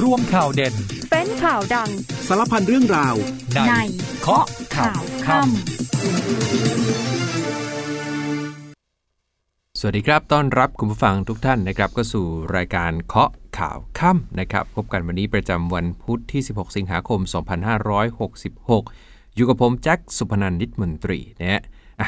ร่วมข่าวเด่น เป็นข่าวดัง สารพันเรื่องราวในเคาะข่าวค่ำสวัสดีครับ ต้อนรับคุณผู้ฟังทุกท่านนะครับ ก็สู่รายการเคาะข่าวค่ำนะครับ พบกันวันนี้ประจำวันพุธที่ 16 สิงหาคม 2566 อยู่กับผมแจ็คสุพนันท์นิตมนตรีนะฮะอะ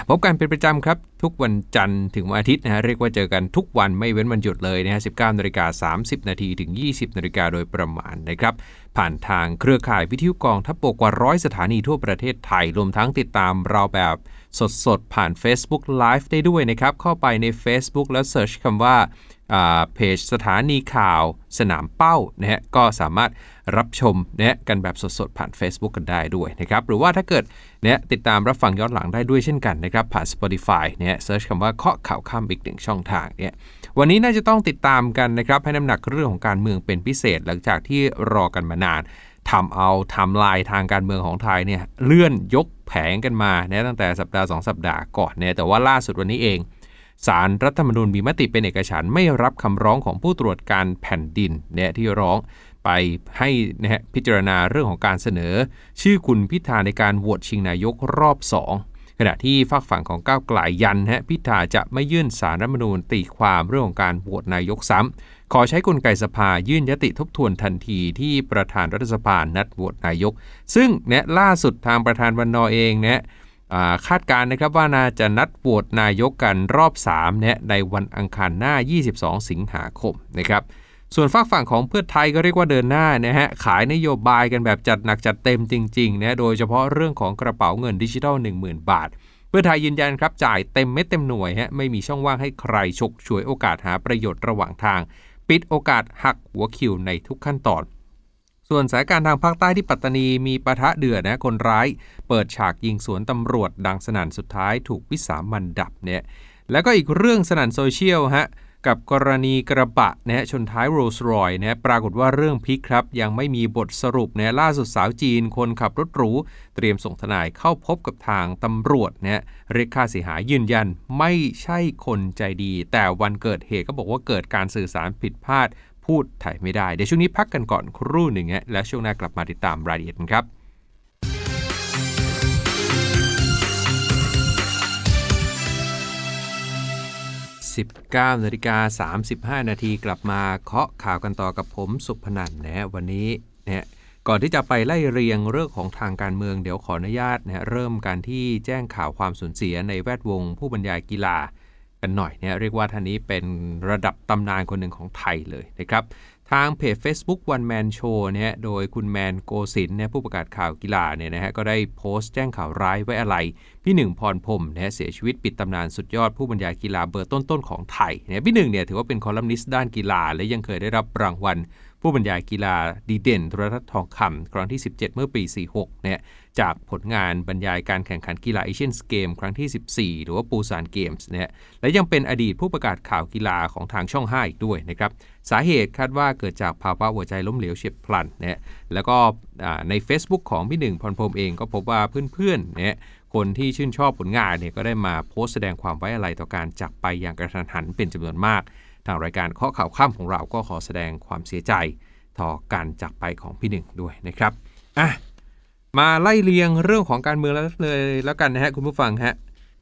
พบกันเป็นประจำครับ ทุกวันจันทร์ถึงวันอาทิตย์นะฮะเรียกว่าเจอกันทุกวันไม่เว้นวันหยุดเลยนะฮะ 19นาฬิกา30 นาทีถึง 20นาฬิกาโดยประมาณนะครับ ผ่านทางเครือข่ายวิทยุกองทัพบกกว่าร้อยสถานีทั่วประเทศไทย รวมทั้งติดตามเราแบบสดๆ ผ่าน Facebook Live ได้ด้วยนะครับ เข้าไปใน Facebook แล้วเสิร์ชคำว่าอ่า เพจสถานีข่าวสนามเป้านะฮะก็สามารถรับชมนะฮะกันแบบสดๆ ผ่าน Facebook กันได้ด้วยนะครับ หรือว่าถ้าเกิดเนี่ยติดตามรับฟังย้อนหลังได้ด้วยเช่นกันนะครับ ผ่าน Spotify เนี่ยเสิร์ชคำว่าเคาะข่าวข้ามอีกหนึ่งช่องทางเนี่ยวันนี้น่าจะต้องติดตามกันนะครับ ให้น้ำหนักเรื่องของการเมืองเป็นพิเศษ หลังจากที่รอกันมานานทำเอาทำลายทางการเมืองของไทยเนี่ยเลื่อนยกแผงกันมาเนี่ยตั้งแต่สัปดาห์ 2 สัปดาห์ก่อนเนี่ยแต่ว่าล่าสุดวันนี้เอง สารรัฐธรรมนูญมีมติเป็นเอกฉันท์ไม่รับคำร้องของผู้ตรวจการแผ่นดินเนี่ยที่ร้องไปให้นะฮะพิจารณาเรื่องของการเสนอ ชื่อคุณพิธาในการโหวตชิงนายกรอบ 2 ขณะที่ฝากฝั่งของก้าวไกลยันฮะพิธาจะไม่ยื่นสารรัฐธรรมนูญตีความเรื่องของการโหวตนายกซ้ำขอใช้กลไกสภายื่นยติทบทวนทันทีที่ประธานรัฐสภานัดโหวตนายก ซึ่งเนี่ยล่าสุดทางประธานวันนอเองเนี่ย คาดการณ์นะครับว่าน่าจะนัดโหวตนายกกันรอบ3เนี่ยในวันอังคารหน้า 22 สิงหาคมนะครับส่วนฝากฝั่งของเพื่อไทยก็เรียกว่าเดินหน้านะฮะขายนโยบายกันแบบจัดหนักจัดเต็มจริงๆนะโดยเฉพาะเรื่องของกระเป๋าเงินดิจิทัล 10,000 บาท เพื่อไทยยืนยันครับจ่ายเต็มเม็ดเต็มหน่วยฮะไม่มีช่องว่างให้ใครฉกฉวยโอกาสหาประโยชน์ระหว่างทาง ปิดโอกาสหักหัวคิวในทุกขั้นตอน ส่วนสานการทางภาคใต้ที่ปัตตานีมีปะทะเดือดนะคนร้าย เปิดฉากยิงสวนตำรวจดังสนั่นสุดท้ายถูกวิสามันดับเนี่ยแล้วก็อีกเรื่องสนั่นโซเชียลฮะกับกรณีกระบะนะฮะชนท้ายโรลส์รอยนะปรากฏว่าเรื่องพลิกครับ ยังไม่มีบทสรุปนะล่าสุดสาวจีนคนขับรถหรู เตรียมส่งทนายเข้าพบกับทางตำรวจนะเรียกค่าเสียหายยืนยัน ไม่ใช่คนใจดี แต่วันเกิดเหตุก็บอกว่าเกิดการสื่อสารผิดพลาด พูดไทยไม่ได้ เดี๋ยวช่วงนี้พักกันก่อนครู่หนึ่งฮะแล้วช่วงหน้ากลับมาติดตามรายละเอียดกันครับ19นาฬิกา35 นาทีกลับมาเคาะข่าวกันต่อกับผมสุพนันนะวันนี้นะฮะก่อนที่จะไปไล่เรียงเรื่องของทางการเมืองเดี๋ยวขออนุญาตนะเริ่มการที่แจ้งข่าวความสูญเสียในแวดวงผู้บรรยายกีฬา กันหน่อยเนี่ยเรียกว่าท่านนี้เป็นระดับตำนานคนหนึ่งของไทยเลยนะครับ ทางเพจ Facebook One Man Show เนี่ยโดยคุณแมนโกศินเนี่ยผู้ประกาศข่าวกีฬาเนี่ยนะฮะก็ได้โพสต์แจ้งข่าวร้ายไว้อะไร พี่หนึ่งพรพรมนะเสียชีวิตปิดตำนานสุดยอดผู้บรรยายกีฬาเบอร์ต้นๆของไทยเนี่ยพี่หนึ่งเนี่ยถือว่าเป็นคอลัมนิสต์ด้านกีฬา และยังเคยได้รับรางวัล ผู้บรรยายกีฬาดีเด่นโทรทัศน์ทองคำครั้งที่ 17 เมื่อปี 46เนี่ยจากผลงานบรรยายการแข่งขันกีฬาเอเชียนเกม ครั้งที่ 14 หรือว่าปูซานเกมส์เนี่ยและยังเป็นอดีตผู้ประกาศข่าวกีฬาของทางช่อง 5 อีกด้วยนะครับ สาเหตุคาดว่าเกิดจากภาวะหัวใจล้มเหลวเฉียบพลันเนี่ยแล้วก็ใน Facebook ของพี่หนึ่งพรพรมเองก็พบว่าเพื่อนๆเนี่ย คนที่ชื่นชอบผลงานเนี่ยก็ได้มาโพสต์แสดงความไว้อะไรต่อการจากไปอย่างกระทันหันเป็นจำนวนมาก ทางรายการเคาะข่าวค่ำของเราก็ขอแสดงความเสียใจ ต่อการจากไปของพี่หนึ่งด้วยนะครับอะมาไล่เรียงเรื่องของการเมืองแล้วเลยแล้วกันนะฮะคุณผู้ฟังฮะ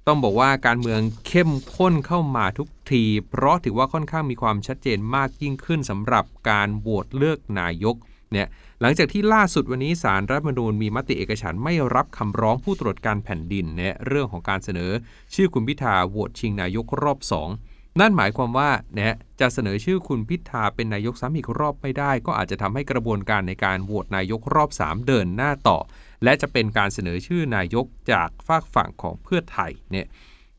ต้องบอกว่าการเมืองเข้มข้นเข้ามาทุกที เพราะถือว่าค่อนข้างมีความชัดเจนมากยิ่งขึ้นสำหรับการโหวตเลือกนายก เนี่ยหลังจากที่ล่าสุดวันนี้สารรัฐมนูญมีมติเอกฉันไม่รับคำร้องผู้ตรวจการแผ่นดินเนี่ยเรื่องของการเสนอชื่อคุณพิธาโหวตชิงนายกรอบ 2นั่นหมายความว่าเนี่ยจะเสนอชื่อคุณพิธาเป็นนายกซ้ำอีกรอบไม่ได้ ก็อาจจะทำให้กระบวนการในการโหวตนายกรอบ 3 เดินหน้าต่อ และจะเป็นการเสนอชื่อนายกจากฝากฝั่งของเพื่อไทยเนี่ย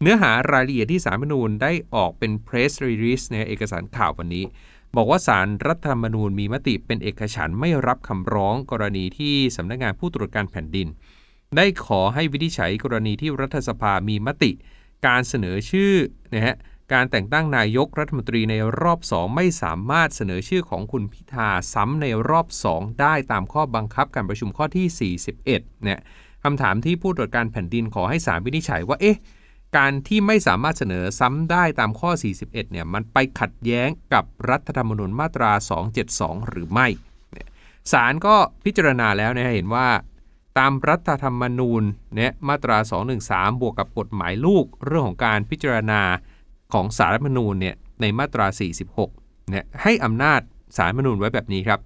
เนื้อหารายละเอียดที่สารรัฐธรรมนูญได้ออกเป็น press release ในเอกสารข่าววันนี้ บอกว่าสารรัฐธรรมนูญมีมติเป็นเอกฉันท์ไม่รับคำร้องกรณีที่สำนักงานผู้ตรวจการแผ่นดิน ได้ขอให้วินิจฉัยกรณีที่รัฐสภามีมติ การเสนอชื่อนะฮะการแต่งตั้งนายกรัฐมนตรีในรอบ 2 ไม่สามารถเสนอชื่อของคุณพิธาซ้ำในรอบ 2 ได้ตามข้อบังคับการประชุมข้อที่ 41เนี่ยคำถามที่ผู้ตรวจการแผ่นดินขอให้ศาลวินิจฉัยว่าเอ๊ะ การที่ไม่สามารถเสนอซ้ำได้ตามข้อ 41 เนี่ยมันไปขัดแย้งกับรัฐธรรมนูญมาตรา 272 หรือไม่ศาลก็พิจารณาแล้วนะเห็นว่า ตามรัฐธรรมนูญเนี่ยมาตรา 213 บวกกับกฎหมายลูก เรื่องของการพิจารณาของสารรัฐมนูญเนี่ยในมาตรา 46 เนี่ยให้อำนาจสารรัฐมนูญไว้แบบนี้ครับ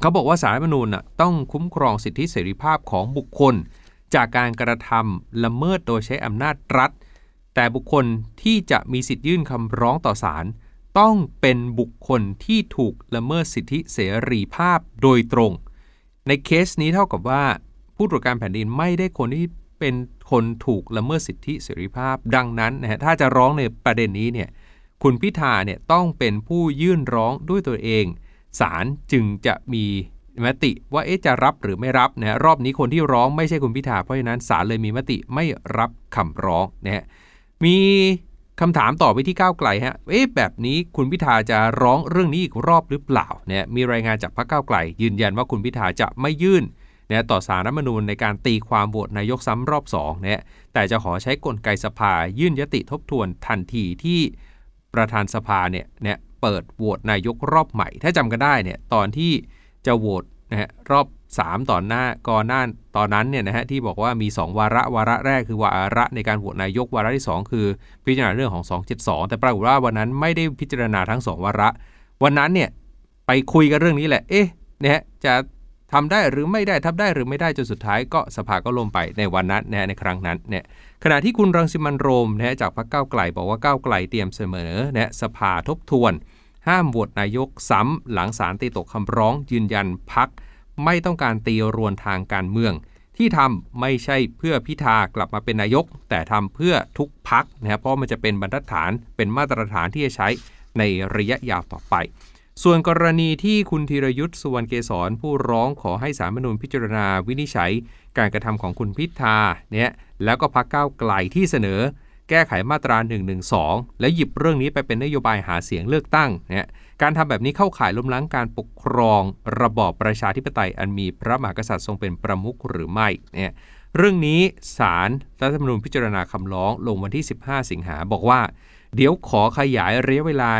เขาบอกว่าสารรัฐธรรมนูญต้องคุ้มครองสิทธิเสรีภาพของบุคคล จากการกระทำละเมิดโดยใช้อำนาจรัฐ แต่บุคคลที่จะมีสิทธิยื่นคำร้องต่อศาลต้องเป็นบุคคลที่ถูกละเมิดสิทธิเสรีภาพโดยตรง ในเคสนี้เท่ากับว่าผู้ตรวจการแผ่นดินไม่ได้คนที่เป็นคนถูกละเมิดสิทธิเสรีภาพ ดังนั้นนะฮะถ้าจะร้องในประเด็นนี้เนี่ยคุณพิธาเนี่ยต้องเป็นผู้ยื่นร้องด้วยตัวเองศาลจึงจะมีมติว่าเอ๊ะจะรับหรือไม่รับนะรอบนี้คนที่ร้องไม่ใช่คุณพิธาเพราะฉะนั้นศาลเลยมีมติไม่รับคำร้องนะฮะ มีคำถามต่อไปที่ก้าวไกลฮะ เอ๊ะแบบนี้คุณพิธาจะร้องเรื่องนี้อีกรอบหรือเปล่าเนี่ยมีรายงานจากพรรคก้าวไกล ยืนยันว่าคุณพิธาจะไม่ยื่นนะต่อสารรัฐมนูญในการตีความโหวตนายกซ้ำรอบ2เนี่ยแต่จะขอใช้กลไกสภายื่นยติทบทวนทันทีที่ประธานสภาเนี่ยเนี่ยเปิดโหวตนายกรอบใหม่ ถ้าจำกันได้เนี่ยตอนที่จะโหวตนะฮะรอบ 3 ตอนหน้าก่อนหน้าตอนนั้นเนี่ยนะฮะที่บอกว่ามี 2 วาระวาระแรกคือวาระในการโหวตนายกวาระที่ 2 คือ พิจารณาเรื่องของ 272 แต่ปรากฏว่าวันนั้นไม่ได้พิจารณาทั้ง 2 วาระ วันนั้นเนี่ยไปคุยกันเรื่องนี้แหละเอ๊ะนะฮะจะทำได้หรือไม่ได้ทำได้หรือไม่ได้จนสุดท้ายก็สภาก็ล่มไปในวันนั้นนะในครั้งนั้นเนี่ยขณะที่คุณรังสิมันโรมนะจากพรรคก้าวไกลบอกว่าก้าวไกลเตรียมเสมอนะสภาทบทวน ห้ามโหวตนายกซ้ำหลังสารตีตกคำร้องยืนยันพัก ไม่ต้องการตีรวนทางการเมือง ที่ทำไม่ใช่เพื่อพิธากลับมาเป็นนายก แต่ทำเพื่อทุกพักนะครับเพราะมันจะเป็นบรรทัดฐานเป็นมาตรฐานที่จะใช้ในระยะยาวต่อไป ส่วนกรณีที่คุณธีรยุทธ์สุวรรณเกษรผู้ร้องขอให้สารมนูญพิจารณาวินิจฉัย การกระทำของคุณพิธาเนี่ยแล้วก็พักก้าวไกลที่เสนอ แก้ไขมาตรา 112 และหยิบเรื่องนี้ไปเป็นนโยบายหาเสียงเลือกตั้งเนี่ยการทำแบบนี้เข้าข่ายล้มล้างการปกครองระบอบประชาธิปไตยอันมีพระมหากษัตริย์ทรงเป็นประมุขหรือไม่เนี่ยเรื่องนี้ศาลรรัฐธรรมนูญพิจารณาคำร้องลงวันที่ 15 สิงหาบอกว่า เดี๋ยวขอขยายระยะเวลา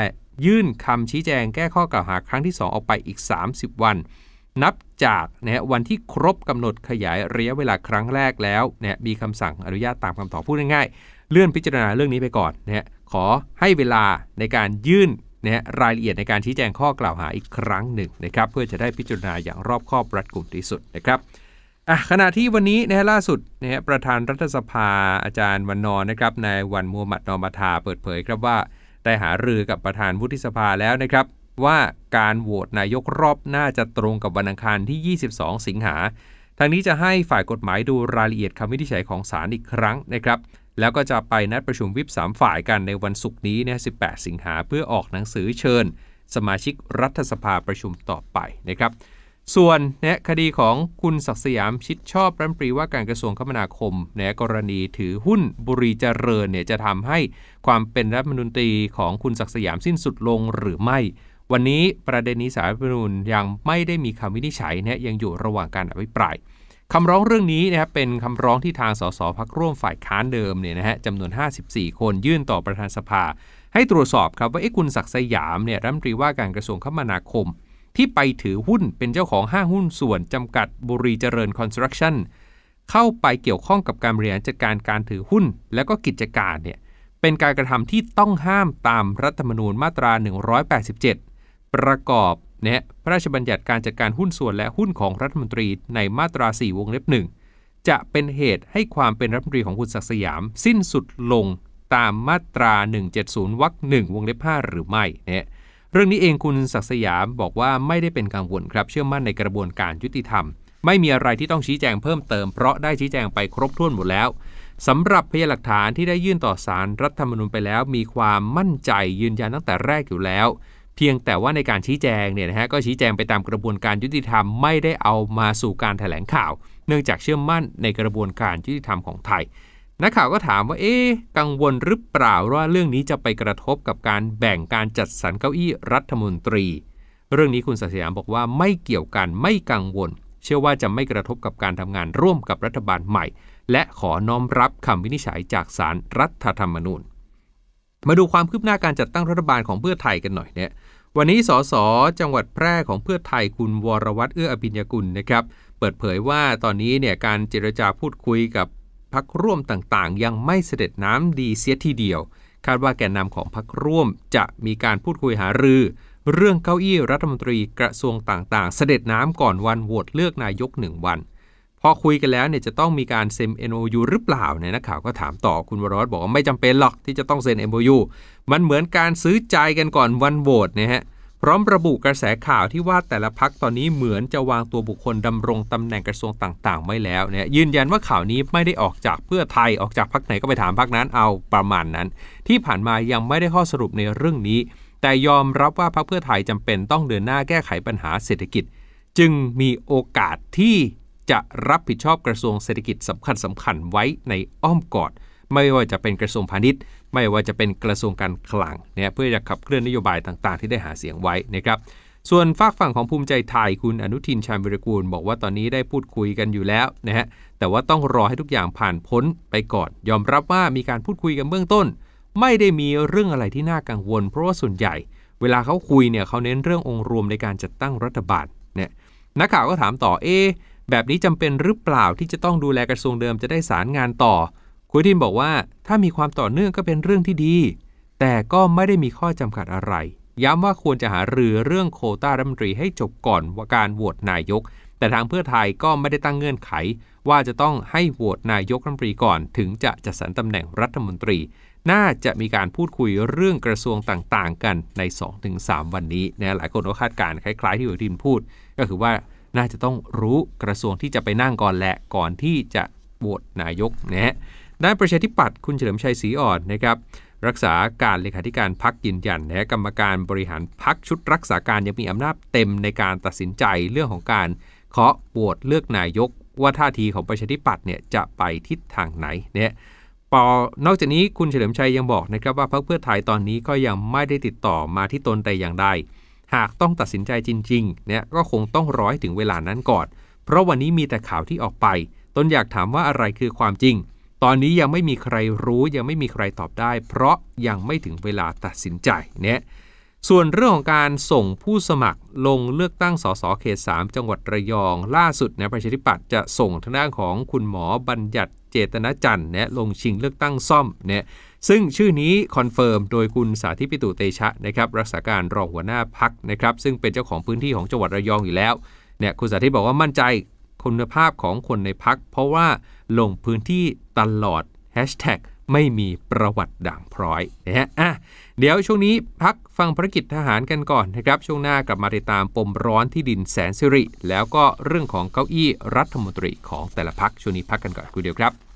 ยื่นคำชี้แจงแก้ข้อกล่าวหาครั้งที่ 2 ออกไปอีก 30 วัน นับจากนะวันที่ครบกำหนดขยายระยะเวลาครั้งแรกแล้วเนี่ยมีคำสั่งอนุญาตตามคำตอบพูดง่ายๆ เลื่อนพิจารณาเรื่องนี้ไปก่อนนะขอให้เวลาในการยื่นนะรายละเอียดในการชี้แจงข้อกล่าวหาอีกครั้งหนึ่งนะครับเพื่อจะได้พิจารณาอย่างรอบคอบรัดกุมที่สุดนะครับอะขณะที่วันนี้นะฮะล่าสุดนะฮะประธานรัฐสภาอาจารย์วันนอนนะครับนายวันมูฮัมหมัดนอมาทาเปิดเผยครับว่า ได้หารือกับประธานวุฒิสภาแล้วนะครับ ว่าการโหวตนายกรอบหน้าจะตรงกับวันอังคารที่ 22 สิงหาทางนี้จะให้ฝ่ายกฎหมายดูรายละเอียดคำวินิจฉัยของศาลอีกครั้งนะครับแล้วก็จะไปนัดประชุมวิป3ฝ่ายกันในวันศุกร์นี้นี่ย18 สิงหาเพื่อออกหนังสือเชิญ สมาชิกรัฐสภาประชุมต่อไปนะครับส่วนนี่คดีของคุณศักดิ์สยามชิดชอบรัฐมนตรีว่าการกระทรวงคมนาคมในกรณีถือหุ้นบุรีเจริญเนี่ยจะทำให้ความเป็นรัฐมนตรีของคุณศักดิ์สยามสิ้นสุดลงหรือไม่ วันนี้ประเด็นนี้สารรัฐมนูญยังไม่ได้มีคำวินิจฉัยนี่ยังอยู่ระหว่างการอภิปราย คำร้องเรื่องนี้นะครับเป็นคำร้องที่ทางสสพักร่วมฝ่ายค้านเดิมเนี่ยนะฮะจำนวน 54 คนยื่นต่อประธานสภา ให้ตรวจสอบครับว่าไอ้คุณศักดิ์สยามเนี่ยรัฐมนตรีว่าการกระทรวงคมนาคม ที่ไปถือหุ้นเป็นเจ้าของห้างหุ้นส่วนจำกัดบุรีเจริญคอนสตรักชั่นเข้าไปเกี่ยวข้องกับการบริหารจัดการการถือหุ้น และก็กิจการเนี่ยเป็นการกระทำที่ต้องห้ามตามรัฐธรรมนูญมาตรา 187 ประกอบ นี่ยพระราชบัญญัติการจัดการหุ้นส่วนและหุ้นของรัฐมนตรีในมาตรา 4 วงเล็บหนึ่งจะเป็นเหตุให้ความเป็นรัฐมนตรีของคุณศักดิ์สยาม สิ้นสุดลงตามมาตรา 170 วรรคหนึ่งวงเล็บ 5 หรือไม่เนี่ยเรื่องนี้เองคุณศักดิ์สยามบอกว่าไม่ได้เป็นกังวลครับ เชื่อมั่นในกระบวนการยุติธรรม ไม่มีอะไรที่ต้องชี้แจงเพิ่มเติม เพราะได้ชี้แจงไปครบถ้วนหมดแล้วสำหรับพยานหลักฐานที่ได้ยื่นต่อศารรัฐธรรมนูญไปแล้ว มีความมั่นใจยืนยันตั้งแต่แรกอยู่แล้ว เพียงแต่ว่าในการชี้แจงเนี่ยนะฮะก็ชี้แจงไปตามกระบวนการยุติธรรมไม่ได้เอามาสู่การถแถลงข่าว เนื่องจากเชื่อมั่นในกระบวนการยุติธรรมของไทยนักข่าวก็ถามว่าเอ๊กังวลหรือเปล่าว่าเรื่องนี้จะไปกระทบกับการแบ่งการจัดสรรเก้าอี้รัฐมนตรี เรื่องนี้คุณศักดิ์สยามบอกว่าไม่เกี่ยวกันไม่กังวล เชื่อว่าจะไม่กระทบกับการทำงานร่วมกับรัฐบาลใหม่ และขอน้อมรับคำวินิจฉัยจากศาลรรัฐธรรมนูญ มาดูความคืบหน้าการจัดตั้งรัฐบาลของเพื่อไทยกันหน่อยเนี่ยวันนี้สสจังหวัดแพร่ของเพื่อไทยคุณวรวัตรเอื้ออภิญญกุลนะครับเปิดเผยว่าตอนนี้เนี่ยการเจรจาพูดคุยกับพักร่วมต่างๆ ยังไม่เสด็จน้ำดีเสียทีเดียว คาดว่าแกนนำของพักร่วมจะมีการพูดคุยหารือ เรื่องเก้าอี้รัฐมนตรีกระทรวงต่างๆ เสด็จน้ำก่อนวันโหวตเลือกนายกหนึ่งวัน พอคุยกันแล้วเนี่ยจะต้องมีการเซ็น MOU หรือเปล่าเนี่ยนักข่าวก็ถามต่อคุณวรวัตรบอกว่าไม่จำเป็นหรอกที่จะต้องเซ็น MOU มันเหมือนการซื้อใจกันก่อนวันโหวตนะฮะพร้อมระบุกระแสข่าวที่ว่าแต่ละพักตอนนี้เหมือนจะวางตัวบุคคลดำรงตำแหน่งกระทรวงต่างๆ ไว้แล้วเนี่ยยืนยันว่าข่าวนี้ไม่ได้ออกจากเพื่อไทยออกจากพักไหนก็ไปถามพักนั้นเอาประมาณนั้น ที่ผ่านมายังไม่ได้ข้อสรุปในเรื่องนี้ แต่ยอมรับว่าพักเพื่อไทยจำเป็นต้องเดินหน้าแก้ไขปัญหาเศรษฐกิจ จึงมีโอกาสที่ จะรับผิดชอบกระทรวงเศรษฐกิจสำคัญสำคัญไว้ในอ้อมกอด ไม่ว่าจะเป็นกระทรวงพาณิชย์ ไม่ว่าจะเป็นกระทรวงการคลังเนี่ยเพื่อจะขับเคลื่อนนโยบายต่างๆ ที่ได้หาเสียงไว้นะครับส่วนฝากฝั่งของภูมิใจไทยคุณอนุทินชาญวิรกูล บอกว่าตอนนี้ได้พูดคุยกันอยู่แล้วนะฮะแต่ว่าต้องรอให้ทุกอย่างผ่านพ้นไปก่อน ยอมรับว่ามีการพูดคุยกันเบื้องต้น ไม่ได้มีเรื่องอะไรที่น่ากังวล เพราะว่าส่วนใหญ่ เวลาเขาคุยเนี่ยเขาเน้นเรื่ององค์รวมในการจัดตั้งรัฐบาลเนี่ยนักข่าวก็ถามต่อเอ แบบนี้จำเป็นหรือเปล่าที่จะต้องดูแลกระทรวงเดิมจะได้สารงานต่อ คุณทินบอกว่าถ้ามีความต่อเนื่องก็เป็นเรื่องที่ดี แต่ก็ไม่ได้มีข้อจำกัดอะไร ย้ำว่าควรจะหารือเรื่องโควต้ารัฐมนตรีให้จบก่อนว่าการโหวตนายก แต่ทางเพื่อไทยก็ไม่ได้ตั้งเงื่อนไข ว่าจะต้องให้โหวตนายกรัฐมนตรีก่อน ถึงจะจัดสรรตำแหน่งรัฐมนตรี น่าจะมีการพูดคุยเรื่องกระทรวงต่างๆ กันใน 2-3 วันนี้นะหลายคนก็คาดการณ์คล้าย ๆ ที่คุณทินพูด ก็คือว่า น่าจะต้องรู้กระทรวงที่จะไปนั่งก่อนแหละก่อนที่จะโหวตนายกนะฮะด้านประชาธิปัตย์คุณเฉลิมชัยศรีอ่อนนะครับรักษาการเลขาธิการพักยืนยันนะกรรมการบริหารพักชุดรักษาการยังมีอำนาจเต็มในการตัดสินใจเรื่องของการเคาะโหวตเลือกนายก ว่าท่าทีของประชาธิปัตย์เนี่ยจะไปทิศทางไหนเนี่ยปอนอกจากนี้คุณเฉลิมชัยยังบอกนะครับว่าพรรคเพื่อไทยตอนนี้ก็ยังไม่ได้ติดต่อมาที่ตนแต่อย่างใด หากต้องตัดสินใจจริงๆเนี่ยก็คงต้องรอให้ถึงเวลานั้นก่อน เพราะวันนี้มีแต่ข่าวที่ออกไป ตนอยากถามว่าอะไรคือความจริง ตอนนี้ยังไม่มีใครรู้ยังไม่มีใครตอบได้ เพราะยังไม่ถึงเวลาตัดสินใจเนี่ยส่วนเรื่องของการส่งผู้สมัครลงเลือกตั้งสสเขต 3 จังหวัดระยอง ล่าสุดนะประชาธิปัตย์จะส่งทางด้านของคุณหมอบัญญัติเจตนาจันทร์เนี่ยลงชิงเลือกตั้งซ่อมเนี่ย ซึ่งชื่อนี้ confirm โดยคุณสาธิตปิตุเตชะนะครับรักษาการรองหัวหน้าพรรคนะครับซึ่งเป็นเจ้าของพื้นที่ของจังหวัดระยองอยู่แล้วเนี่ยคุณสาธิตบอกว่ามั่นใจคุณภาพของคนในพัก เพราะว่าลงพื้นที่ตลอด Hashtag ไม่มีประวัติด่างพร้อยนะฮะอะเดี๋ยวช่วงนี้พักฟังภารกิจทหารกันก่อนนะครับ ช่วงหน้ากลับมาติดตามปมร้อนที่ดินแสนสิริ แล้วก็เรื่องของเก้าอี้รัฐมนตรีของแต่ละพักช่วงนี้พักกันก่อนคุยเดียวครับ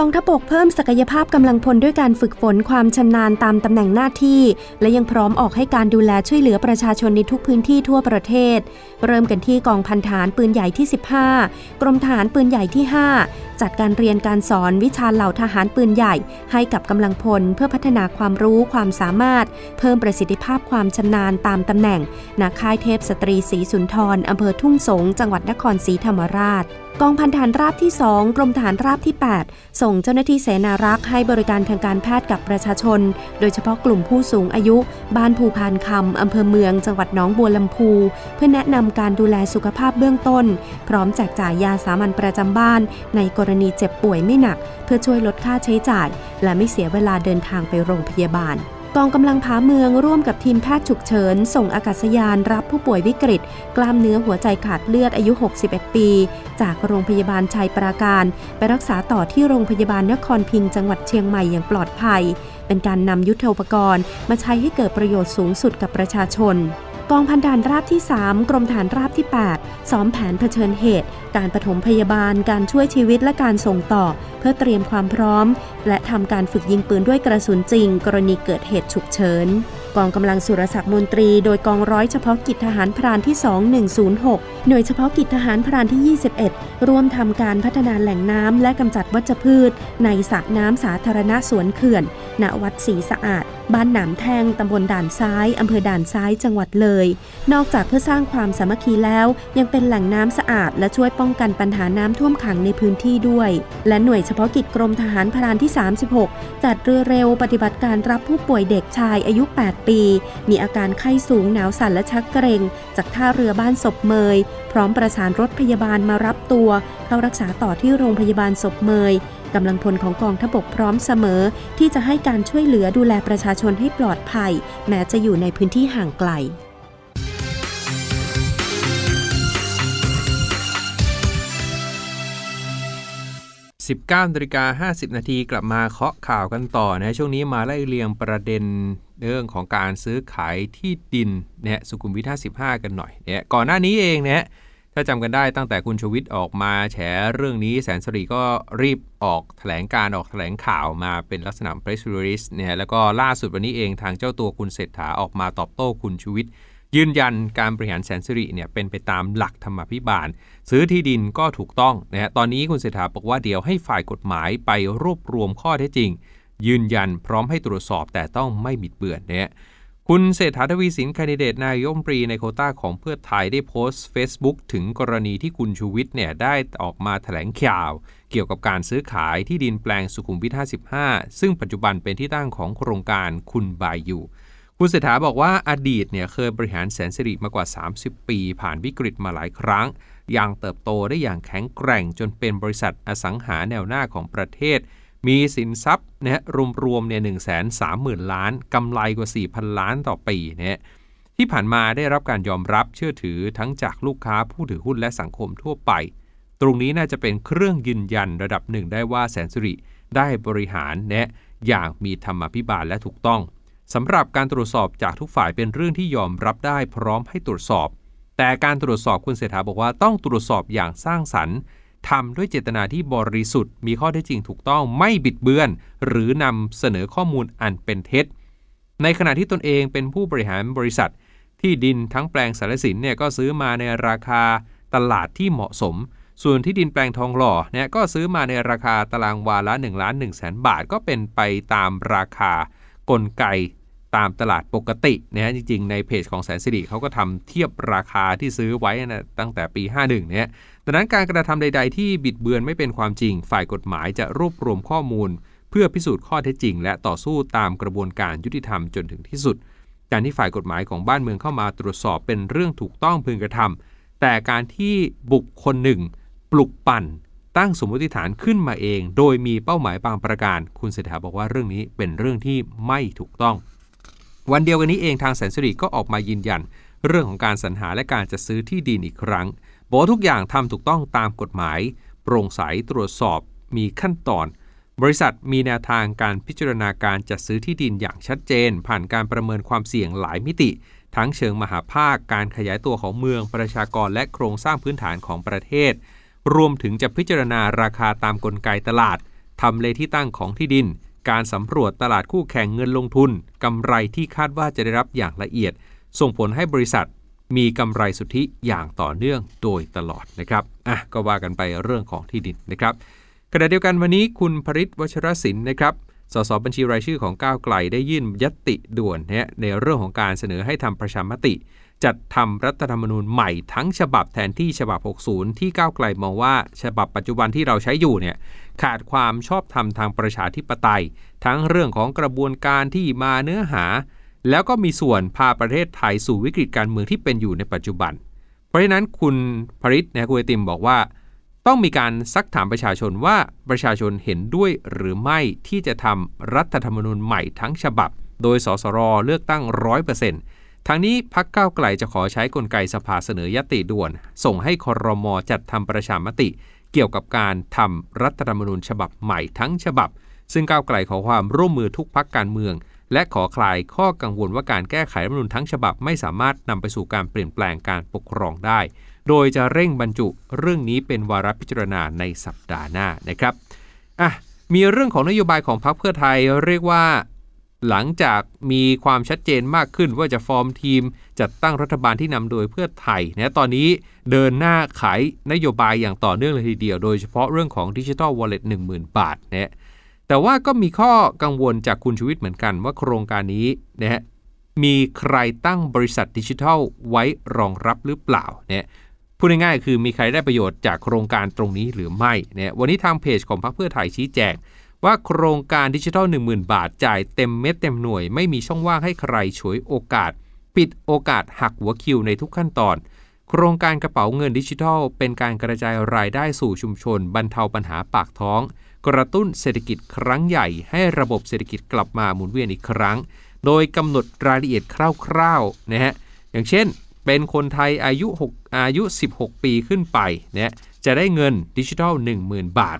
กองทัพบกเพิ่มศักยภาพกำลังพลด้วยการฝึกฝนความชำนาญตามตำแหน่งหน้าที่ และยังพร้อมออกให้การดูแลช่วยเหลือประชาชนในทุกพื้นที่ทั่วประเทศ เริ่มกันที่กองพันฐานปืนใหญ่ที่ 15 กรมฐานปืนใหญ่ที่ 5จัดการเรียนการสอนวิชาเหล่าทหารปืนใหญ่ ให้กับกำลังพลเพื่อพัฒนาความรู้ความสามารถ เพิ่มประสิทธิภาพความชำนาญตามตำแหน่งณค่ายเทพสตรีศรีสุนทรอำเภอทุ่งสง จังหวัดนครศรีธรรมราชกองพันฐานราบที่ 2 กรมฐานราบที่ 8 ส่งเจ้าหน้าที่เสนารักษ์ให้บริการทางการแพทย์กับประชาชน โดยเฉพาะกลุ่มผู้สูงอายุ บ้านภูพานคำอำเภอเมือง จังหวัดหนองบัวลำพู เพื่อแนะนำการดูแลสุขภาพเบื้องต้น พร้อมแจกจ่ายยาสามัญประจำบ้านในกรณีเจ็บป่วยไม่หนัก เพื่อช่วยลดค่าใช้จ่าย และไม่เสียเวลาเดินทางไปโรงพยาบาลกองกำลังผาเมืองร่วมกับทีมแพทย์ฉุกเฉิน ส่งอากาศยานรับผู้ป่วยวิกฤต กล้ามเนื้อหัวใจขาดเลือดอายุ 61 ปี จากโรงพยาบาลชัยปราการ ไปรักษาต่อที่โรงพยาบาลนครพิงจังหวัดเชียงใหม่อย่างปลอดภัย เป็นการนำยุทธปกรณ์ มาใช้ให้เกิดประโยชน์สูงสุดกับประชาชน กองพันฐานราบที่ 3 กรมฐานราบที่ 8 ซ้อมแผนเผชิญเหตุ การปฐมพยาบาล การช่วยชีวิตและการส่งต่อ เพื่อเตรียมความพร้อม และทำการฝึกยิงปืนด้วยกระสุนจริง กรณีเกิดเหตุฉุกเฉิน กองกำลังสุรศักดิ์มนตรี โดยกองร้อยเฉพาะกิจทหารพรานที่ 2106 หน่วยเฉพาะกิจทหารพรานที่ 21 ร่วมทำการพัฒนาแหล่งน้ำและกำจัดวัชพืช ในสระน้ำสาธารณะสวนเขื่อนณวัดศรีสะอาด บ้านหนามแทงตำบลด่านซ้ายอำเภอด่านซ้ายจังหวัดเลย นอกจากเพื่อสร้างความสามัคคีแล้ว ยังเป็นแหล่งน้ำสะอาด และช่วยป้องกันปัญหาน้ำท่วมขังในพื้นที่ด้วย และหน่วยเฉพาะกิจกรมทหารพรานที่ 36 จัดเรือเร็วปฏิบัติการรับผู้ป่วยเด็กชายอายุ 8 ปี มีอาการไข้สูงหนาวสั่นและชักเกร็งจากท่าเรือบ้านศพเมย พร้อมประสานรถพยาบาลมารับตัว เข้ารักษาต่อที่โรงพยาบาลศพเมยกำลังพลของกองทพบกพร้อมเสมอ ที่จะให้การช่วยเหลือดูแลประชาชนให้ปลอดภัย แม้จะอยู่ในพื้นที่ห่างไกล19นาฬิกา50 นาทีกลับมาเคาะข่าวกันต่อนะช่วงนี้มาไล่เรียงประเด็นเรื่องของการซื้อขายที่ดินเนี่ยสุขุมวิท 55 กันหน่อยเนี่ยก่อนหน้านี้เองเนี่ย ถ้าจำกันได้ตั้งแต่คุณชวิตออกมาแฉเรื่องนี้แสนสรีก็รีบออกแถลงการออกแถลงข่าวมาเป็นลักษณะ press release เนี่ยแล้วก็ล่าสุดวันนี้เองทางเจ้าตัวคุณเศรษฐาออกมาตอบโต้คุณชวิตยืนยันการบริหารแสนสิริเนี่ยเป็นไปตามหลักธรรมพิบาล ซื้อที่ดินก็ถูกต้องนะฮะตอนนี้คุณเศรษฐาบอกว่าเดี๋ยวให้ฝ่ายกฎหมายไปรวบรวมข้อเท็จจริง ยืนยันพร้อมให้ตรวจสอบแต่ต้องไม่บิดเบือนเนี่ย คุณเศรษฐาทวีสินคนดิเดตนายกรัฐมนตรีในโคต้าของเพื่อไทยได้โพสต์ Facebook ถึงกรณีที่คุณชูวิทย์เนี่ยได้ออกมาแถลงข่าว เกี่ยวกับการซื้อขายที่ดินแปลงสุขุมวิท 55 ซึ่งปัจจุบันเป็นที่ตั้งของโครงการคุณบายอยู่ คุณเศรษฐาบอกว่าอดีตเนี่ยเคยบริหารแสนสิริมากว่า 30 ปี ผ่านวิกฤตมาหลายครั้งยังเติบโตได้อย่างแข็งแกร่งจนเป็นบริษัทอสังหาแนวหน้าของประเทศ มีสินทรัพย์นะฮะรวมๆเนี่ยหนึ่งแสนสามหมื่นล้านกำไรกว่า 4,000 ล้านต่อปีเนี่ยที่ผ่านมาได้รับการยอมรับเชื่อถือทั้งจากลูกค้าผู้ถือหุ้นและสังคมทั่วไป ตรงนี้น่าจะเป็นเครื่องยืนยันระดับหนึ่งได้ว่าแสนสุริได้บริหารแนะอย่างมีธรรมพิบาลและถูกต้องสำหรับการตรวจสอบจากทุกฝ่ายเป็นเรื่องที่ยอมรับได้พร้อมให้ตรวจสอบ แต่การตรวจสอบคุณเศรษฐาบอกว่าต้องตรวจสอบอย่างสร้างสรรค์ ทำด้วยเจตนาที่บริสุทธิ์ มีข้อเท็จจริงถูกต้องไม่บิดเบือน หรือนำเสนอข้อมูลอันเป็นเท็จ ในขณะที่ตนเองเป็นผู้บริหารบริษัท ที่ดินทั้งแปลงสารสินเนี่ยก็ซื้อมาในราคาตลาดที่เหมาะสม ส่วนที่ดินแปลงทองหล่อเนี่ยก็ซื้อมาในราคาตารางวาละ1ล้าน1แสนบาทก็เป็นไปตามราคากลไก ตามตลาดปกตินะฮะจริงๆ ในเพจของแสนสิริเขาก็ทำเทียบราคาที่ซื้อไว้นะตั้งแต่ปี 51เนี่ยดังนั้นการกระทำใด ๆ ที่บิดเบือนไม่เป็นความจริง ฝ่ายกฎหมายจะรวบรวมข้อมูล เพื่อพิสูจน์ข้อเท็จจริง และต่อสู้ตามกระบวนการยุติธรรมจนถึงที่สุด การที่ฝ่ายกฎหมายของบ้านเมืองเข้ามาตรวจสอบเป็นเรื่องถูกต้องพึงกระทำแต่การที่บุคคลหนึ่ง ปลุกปั่นตั้งสมมติฐานขึ้นมาเอง โดยมีเป้าหมายบางประการ คุณเศรษฐาบอกว่าเรื่องนี้เป็นเรื่องที่ไม่ถูกต้อง วันเดียวกันนี้เองทางแสนสิริก็ออกมายืนยัน เรื่องของการสรรหาและการจัดซื้อที่ดินอีกครั้ง บอกทุกอย่างทำถูกต้องตามกฎหมาย โปร่งใสตรวจสอบมีขั้นตอน บริษัทมีแนวทางการพิจารณาการจัดซื้อที่ดินอย่างชัดเจน ผ่านการประเมินความเสี่ยงหลายมิติ ทั้งเชิงมหาภาค การขยายตัวของเมืองประชากรและโครงสร้างพื้นฐานของประเทศ รวมถึงจะพิจารณาราคาตามกลไกตลาดทำเลที่ตั้งของที่ดิน การสำรวจตลาดคู่แข่งเงินลงทุนกำไรที่คาดว่าจะได้รับอย่างละเอียด ส่งผลให้บริษัทมีกำไรสุทธิอย่างต่อเนื่องโดยตลอดนะครับอะก็ว่ากันไปเรื่องของที่ดินนะครับขณะเดียวกันวันนี้คุณพริศวชรศิลป์นะครับสสบัญชีรายชื่อของก้าวไกลได้ยื่นยติด่วนเนี่ยในเรื่องของการเสนอให้ทำประชามติ จัดทำรัฐธรรมนูญใหม่ทั้งฉบับแทนที่ฉบับ 60 ที่ก้าวไกลมองว่าฉบับปัจจุบันที่เราใช้อยู่เนี่ยขาดความชอบธรรมทางประชาธิปไตย ทั้งเรื่องของกระบวนการที่มาเนื้อหา แล้วก็มีส่วนพาประเทศไทยสู่วิกฤตการเมืองที่เป็นอยู่ในปัจจุบัน เพราะฉะนั้นคุณพริตนะคุณไอติมบอกว่า ต้องมีการซักถามประชาชนว่าประชาชนเห็นด้วยหรือไม่ที่จะทำรัฐธรรมนูญใหม่ทั้งฉบับ โดยสสรเลือกตั้งร้อยเปอร์เซ็นต์ ทางนี้พักก้าวไกลจะขอใช้กลไกสภาเสนอยติด่วน ส่งให้คอรมอจัดทำประชามติ เกี่ยวกับการทำรัฐธรรมนูญฉบับใหม่ทั้งฉบับ ซึ่งก้าวไกลขอความร่วมมือทุกพักการเมือง และขอคลายข้อกังวลว่าการแก้ไขรัฐมนูญทั้งฉบับไม่สามารถนำไปสู่การเปลี่ยนแปลงการปกครองได้ โดยจะเร่งบรรจุเรื่องนี้เป็นวาระพิจารณาในสัปดาห์หน้านะครับอะมีเรื่องของนโยบายของพรรคเพื่อไทยเรียกว่า หลังจากมีความชัดเจนมากขึ้นว่าจะฟอร์มทีม จัดตั้งรัฐบาลที่นำโดยเพื่อไทยนะตอนนี้เดินหน้าขายนโยบายอย่างต่อเนื่องเลยทีเดียว โดยเฉพาะเรื่องของดิจิทัลวอลเล็ต1 0,000บาทนะแต่ว่าก็มีข้อกังวลจากคุณชูวิทย์เหมือนกันว่าโครงการนี้นะฮะมีใครตั้งบริษัทดิจิทัลไว้รองรับหรือเปล่าเนี่ยพูดง่ายๆคือมีใครได้ประโยชน์จากโครงการตรงนี้หรือไม่เนี่ยวันนี้ทางเพจของพรรคเพื่อไทยชี้แจง ว่าโครงการดิจิทัล 10,000 บาทจ่ายเต็มเม็ดเต็มหน่วย ไม่มีช่องว่างให้ใครฉวยโอกาส ปิดโอกาสหักหัวคิวในทุกขั้นตอน โครงการกระเป๋าเงินดิจิทัล เป็นการกระจายรายได้สู่ชุมชน บรรเทาปัญหาปากท้อง กระตุ้นเศรษฐกิจครั้งใหญ่ ให้ระบบเศรษฐกิจกลับมาหมุนเวียนอีกครั้ง โดยกำหนดรายละเอียดคร่าวๆนะฮะอย่างเช่น เป็นคนไทยอายุ6อายุ 16 ปีขึ้นไปเนี่ยจะได้เงินดิจิทัล 10,000 บาท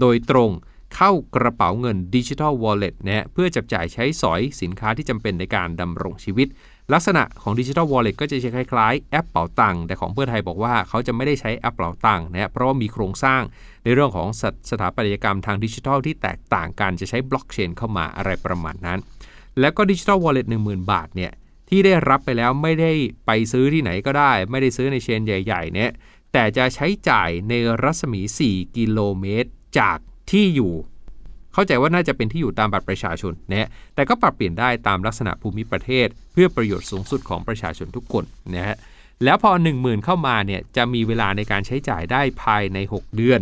โดยตรง เข้ากระเป๋าเงินดิจิทัลวอลเล็ตนะเพื่อจับจ่ายใช้สอยสินค้าที่จำเป็นในการดำรงชีวิต ลักษณะของดิจิทัลวอลเล็ตก็จะใช้คล้ายๆ แอปเป๋าตังค์แต่ของเพื่อไทยบอกว่าเขาจะไม่ได้ใช้แอปเป๋าตังค์นะเพราะว่ามีโครงสร้างในเรื่องของสสถาปัตยกรรมทางดิจิทัลที่แตกต่างกันจะใช้บล็อกเชนเข้ามาอะไรประมาณนั้น แล้วก็ดิจิทัลวอลเล็ตหนึ่งหมื่นบาทเนี่ยที่ได้รับไปแล้วไม่ได้ไปซื้อที่ไหนก็ได้ ไม่ได้ซื้อในเชนใหญ่ๆเนี่ยแต่จะใช้จ่ายในรัศมี 4 กิโลเมตร จาก ที่อยู่ เข้าใจว่าน่าจะเป็นที่อยู่ตามบัตรประชาชนนะแต่ก็ปรับเปลี่ยนได้ตามลักษณะภูมิประเทศ เพื่อประโยชน์สูงสุดของประชาชนทุกคนนะฮะแล้วพอ 1 0,000 เข้ามาเนี่ยจะมีเวลาในการใช้จ่ายได้ภายใน 6 เดือน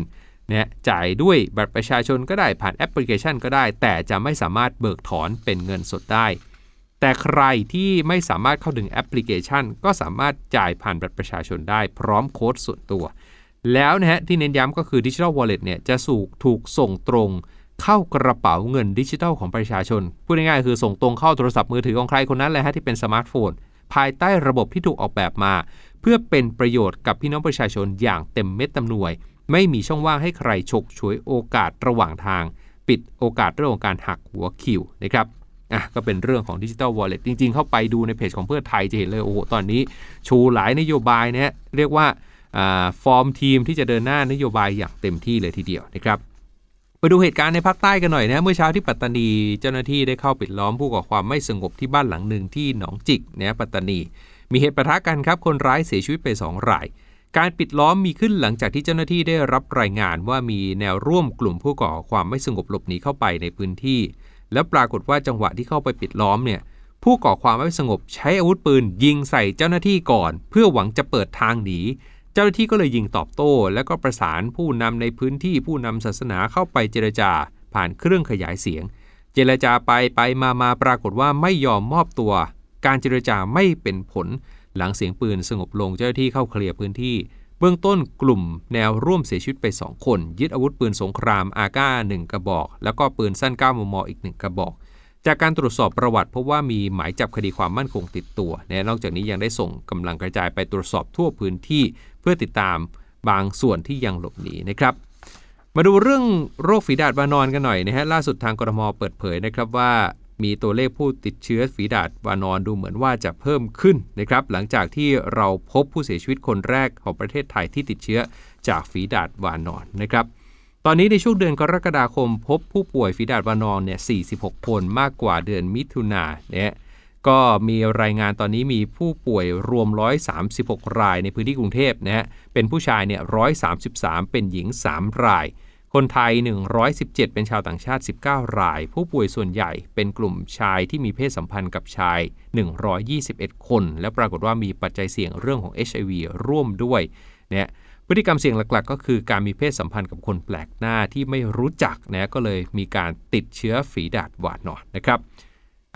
นะจ่ายด้วยบัตรประชาชนก็ได้ผ่านแอปพลิเคชันก็ได้ แต่จะไม่สามารถเบิกถอนเป็นเงินสดได้ แต่ใครที่ไม่สามารถเข้าถึงแอปพลิเคชัน ก็สามารถจ่ายผ่านบัตรประชาชนได้พร้อมโค้ดส่วนตัว แล้วนะฮะที่เน้นย้ำก็คือดิจิทัลวอลเล็ตเนี่ยจะสูกถูกส่งตรงเข้ากระเป๋าเงินดิจิทัลของประชาชน พูดง่ายๆคือส่งตรงเข้าโทรศัพท์มือถือของใครคนนั้นเลยฮะที่เป็นสมาร์ทโฟน ภายใต้ระบบที่ถูกออกแบบมา เพื่อเป็นประโยชน์กับพี่น้องประชาชนอย่างเต็มเม็ดเต็มหน่วย ไม่มีช่องว่างให้ใครฉกฉวยโอกาสระหว่างทาง ปิดโอกาสเรื่องของการหักหัวคิวนะครับอะก็เป็นเรื่องของดิจิทัลวอลเล็ตจริง ๆ เข้าไปดูในเพจของเพื่อไทยจะเห็นเลยโอ้โหตอนนี้ ชูหลายนโยบายเนี่ยเรียกว่า form team ที่จะเดินหน้านโยบายอย่างเต็มที่เลยทีเดียวนะครับไปดูเหตุการณ์ในภาคใต้กันหน่อยนะเมื่อเช้าที่ปัตตานีเจ้าหน้าที่ได้เข้าปิดล้อมผู้ก่อความไม่สงบที่บ้านหลังหนึ่งที่หนองจิกนะปัตตานี มีเหตุปะทะกันครับคนร้ายเสียชีวิตไป 2 ราย การปิดล้อมมีขึ้นหลังจากที่เจ้าหน้าที่ได้รับรายงานว่ามีแนวร่วมกลุ่มผู้ก่อความไม่สงบหลบหนีเข้าไปในพื้นที่ แล้วปรากฏว่าจังหวะที่เข้าไปปิดล้อมเนี่ยผู้ก่อความไม่สงบใช้อาวุธปืนยิงใส่เจ้าหน้าที่ก่อน เพื่อหวังจะเปิดทางหนี เจ้าหน้าที่ก็เลยยิงตอบโต้ แล้วก็ประสานผู้นำในพื้นที่ผู้นำศาสนาเข้าไปเจรจา ผ่านเครื่องขยายเสียง เจรจาไปไปมามาปรากฏว่าไม่ยอมมอบตัว การเจรจาไม่เป็นผล หลังเสียงปืนสงบลงเจ้าหน้าที่เข้าเคลียร์พื้นที่ เบื้องต้นกลุ่มแนวร่วมเสียชีวิตไป2คน ยึดอาวุธปืนสงครามอาก้า1กระบอก แล้วก็ปืนสั้น9มมอีก1กระบอก จากการตรวจสอบประวัติพบว่ามีหมายจับคดีความมั่นคงติดตัวนะนอกจากนี้ยังได้ส่งกำลังกระจายไปตรวจสอบทั่วพื้นที่ เพื่อติดตามบางส่วนที่ยังหลบหนีนะครับ มาดูเรื่องโรคฝีดาดวานอนกันหน่อยนะฮะล่าสุดทางกรมเปิดเผยนะครับว่ามีตัวเลขผู้ติดเชื้อฝีดาดวานอนดูเหมือนว่าจะเพิ่มขึ้นนะครับ หลังจากที่เราพบผู้เสียชีวิตคนแรกของประเทศไทยที่ติดเชื้อจากฝีดาดวานอนนะครับ ตอนนี้ในช่วงเดือนกรกฎาคมพบผู้ป่วยฝีดาดวานอนเนี่ย 46 คนมากกว่าเดือนมิถุนาเนี่ยก็มีรายงานตอนนี้มีผู้ป่วยรวม 136 รายในพื้นที่กรุงเทพนะฮะ เป็นผู้ชายเนี่ย 133 เป็นหญิง 3 ราย คนไทย 117 เป็นชาวต่างชาติ 19 ราย ผู้ป่วยส่วนใหญ่เป็นกลุ่มชายที่มีเพศสัมพันธ์กับชาย 121 คน และปรากฏว่ามีปัจจัยเสี่ยงเรื่องของ HIV ร่วมด้วยเนี่ย พฤติกรรมเสี่ยงหลักๆ ก็คือการมีเพศสัมพันธ์กับคนแปลกหน้าที่ไม่รู้จักนะก็เลยมีการติดเชื้อฝีดาดหวาดนอนนะครับ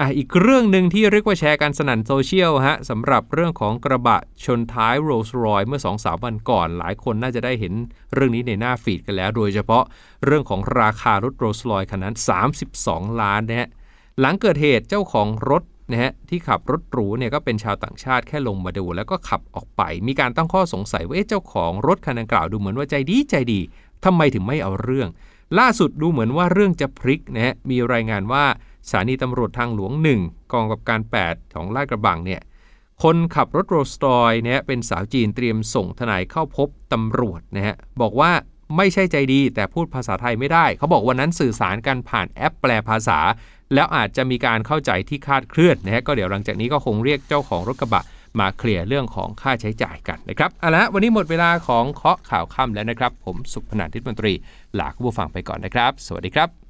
อะอีกเรื่องหนึ่งที่เรียกว่าแชร์กันสนั่นโซเชียลฮะสำหรับเรื่องของกระบะชนท้ายโรลส์รอยเมื่อ 2-3สาวันก่อน หลายคนน่าจะได้เห็นเรื่องนี้ในหน้า feed กันแล้ว โดยเฉพาะเรื่องของราคารถโรลส์รอยคันนั้น 32 ล้านนะฮะหลังเกิดเหตุเจ้าของรถ นะฮะที่ขับรถหรูเนี่ยก็เป็นชาวต่างชาติแค่ลงมาดู แล้วก็ขับออกไป มีการตั้งข้อสงสัยว่าเจ้าของรถคันดังกล่าวดูเหมือนว่าใจดีใจดีทำไมถึงไม่เอาเรื่อง ล่าสุดดูเหมือนว่าเรื่องจะพลิกนะฮะมีรายงานว่าสถานีตำรวจทางหลวง 1 กองกับการ 8 ของลาดกระบังเนี่ยคนขับรถโรลสตอยเนี่ยเป็นสาวจีนเตรียมส่งทนายเข้าพบตำรวจนะฮะบอกว่าไม่ใช่ใจดีแต่พูดภาษาไทยไม่ได้ เขาบอกวันนั้นสื่อสารกันผ่านแอปแปลภาษา แล้วอาจจะมีการเข้าใจที่คาดเคลื่อนนะฮะก็เดี๋ยวหลังจากนี้ก็คงเรียกเจ้าของรถกระบะมาเคลียร์เรื่องของค่าใช้จ่ายกันนะครับเอาละวันนี้หมดเวลาของเคาะข่าวค่ำแล้วนะครับ ผมสุพนันทิตมนตรีลาคุณผู้ฟังไปก่อนนะครับ สวัสดีครับ